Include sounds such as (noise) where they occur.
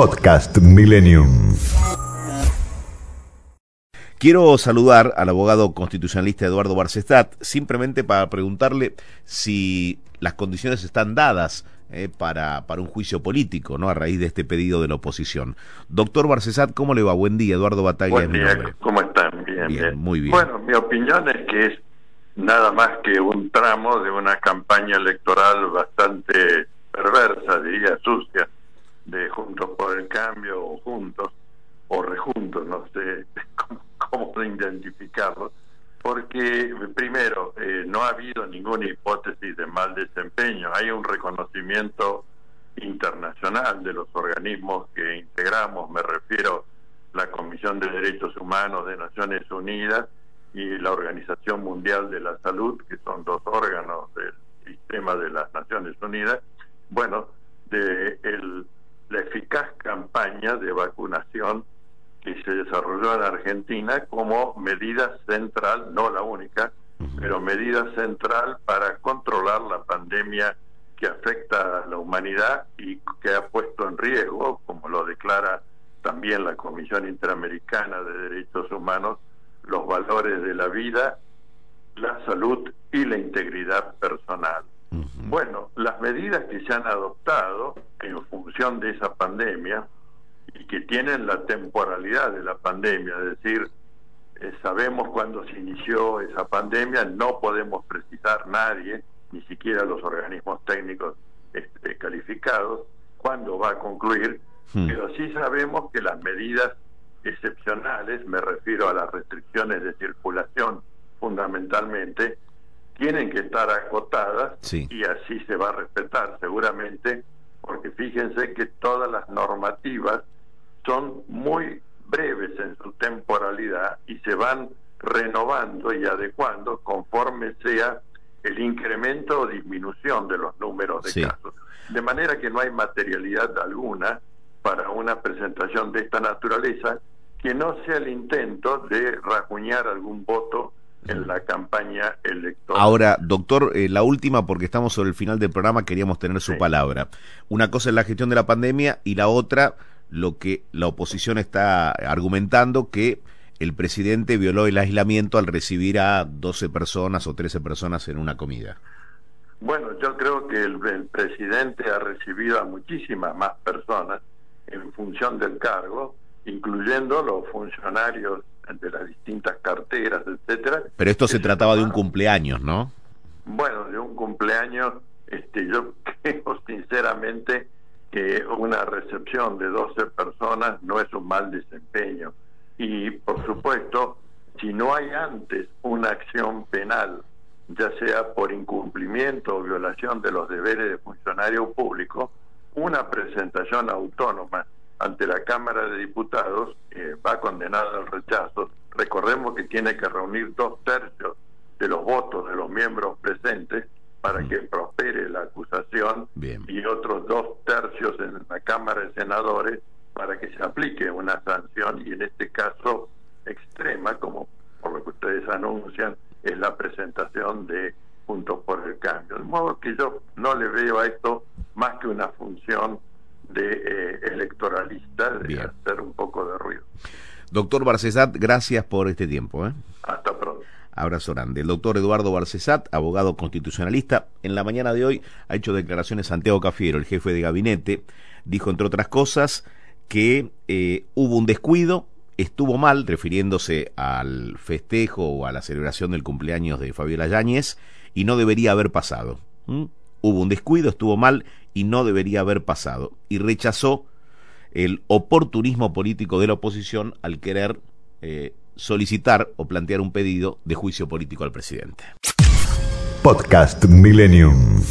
Podcast Millennium. Quiero saludar al abogado constitucionalista Eduardo Barcestat, simplemente para preguntarle si las condiciones están dadas eh, para, para un juicio político, ¿no? A raíz de este pedido de la oposición. Doctor Barcesat, ¿cómo le va? Buen día, Eduardo Batalla Buen día, ¿cómo están? Bien, bien, muy bien. Bueno, mi opinión es que es nada más que un tramo de una campaña electoral bastante perversa, diría Juntos por el Cambio o Juntos, o Rejuntos, no sé (laughs) cómo cómo identificarlo, porque primero, eh, no ha habido ninguna hipótesis de mal desempeño, hay un reconocimiento internacional de los organismos que integramos, me refiero a la Comisión de Derechos Humanos de Naciones Unidas y la Organización Mundial de la Salud, que son dos órganos del sistema de las Naciones Unidas, bueno, de el, la eficaz campaña de vacunación que se desarrolló en Argentina como medida central, no la única, pero medida central para controlar la pandemia que afecta a la humanidad y que ha puesto en riesgo, como lo declara también la Comisión Interamericana de Derechos Humanos, los valores de la vida, la salud y la integridad personal. Bueno, las medidas que se han adoptado de esa pandemia, y que tienen la temporalidad de la pandemia, es decir, eh, sabemos cuándo se inició esa pandemia, no podemos precisar nadie, ni siquiera los organismos técnicos este, calificados, cuándo va a concluir, hmm. pero sí sabemos que las medidas excepcionales, me refiero a las restricciones de circulación fundamentalmente, tienen que estar acotadas y así se va a respetar seguramente, porque fíjense que todas las normativas son muy breves en su temporalidad y se van renovando y adecuando conforme sea el incremento o disminución de los números de casos. De manera que no hay materialidad alguna para una presentación de esta naturaleza que no sea el intento de rajuñar algún voto en la campaña electoral. Ahora, doctor, eh, la última, porque estamos sobre el final del programa, queríamos tener su palabra. Una cosa es la gestión de la pandemia y la otra lo que la oposición está argumentando que el presidente violó el aislamiento al recibir a 12 personas o 13 personas en una comida. Bueno, yo creo que el, presidente ha recibido a muchísimas más personas en función del cargo, incluyendo los funcionarios de las distintas carteras, etcétera. Pero esto se trataba de un cumpleaños, ¿no? Bueno, de un cumpleaños, este, yo (laughs) creo sinceramente que una recepción de 12 personas no es un mal desempeño. Y, por supuesto, si no hay antes una acción penal, ya sea por incumplimiento o violación de los deberes de funcionario público, una presentación autónoma ante la Cámara de Diputados eh, va condenada al rechazo. Recordemos que tiene que reunir dos tercios de los votos de los miembros presentes para que prospere la acusación y otros dos tercios en la Cámara de Senadores para que se aplique una sanción y en este caso extrema, como por lo que ustedes anuncian, es la presentación de Juntos por el Cambio. De modo que yo no le veo a esto más que una función de eh, electoralista, de hacer un poco de ruido. Doctor Barcesat, gracias por este tiempo. ¿eh? Hasta pronto. Abrazo grande. El doctor Eduardo Barcesat, abogado constitucionalista, en la mañana de hoy ha hecho declaraciones Santiago Cafiero, el jefe de gabinete, dijo entre otras cosas que eh, hubo un descuido, estuvo mal, refiriéndose al festejo o a la celebración del cumpleaños de Fabiola Yáñez, y no debería haber pasado. Hubo un descuido, estuvo mal y no debería haber pasado. Y rechazó el oportunismo político de la oposición al querer eh, solicitar o plantear un pedido de juicio político al presidente. Podcast Millennium.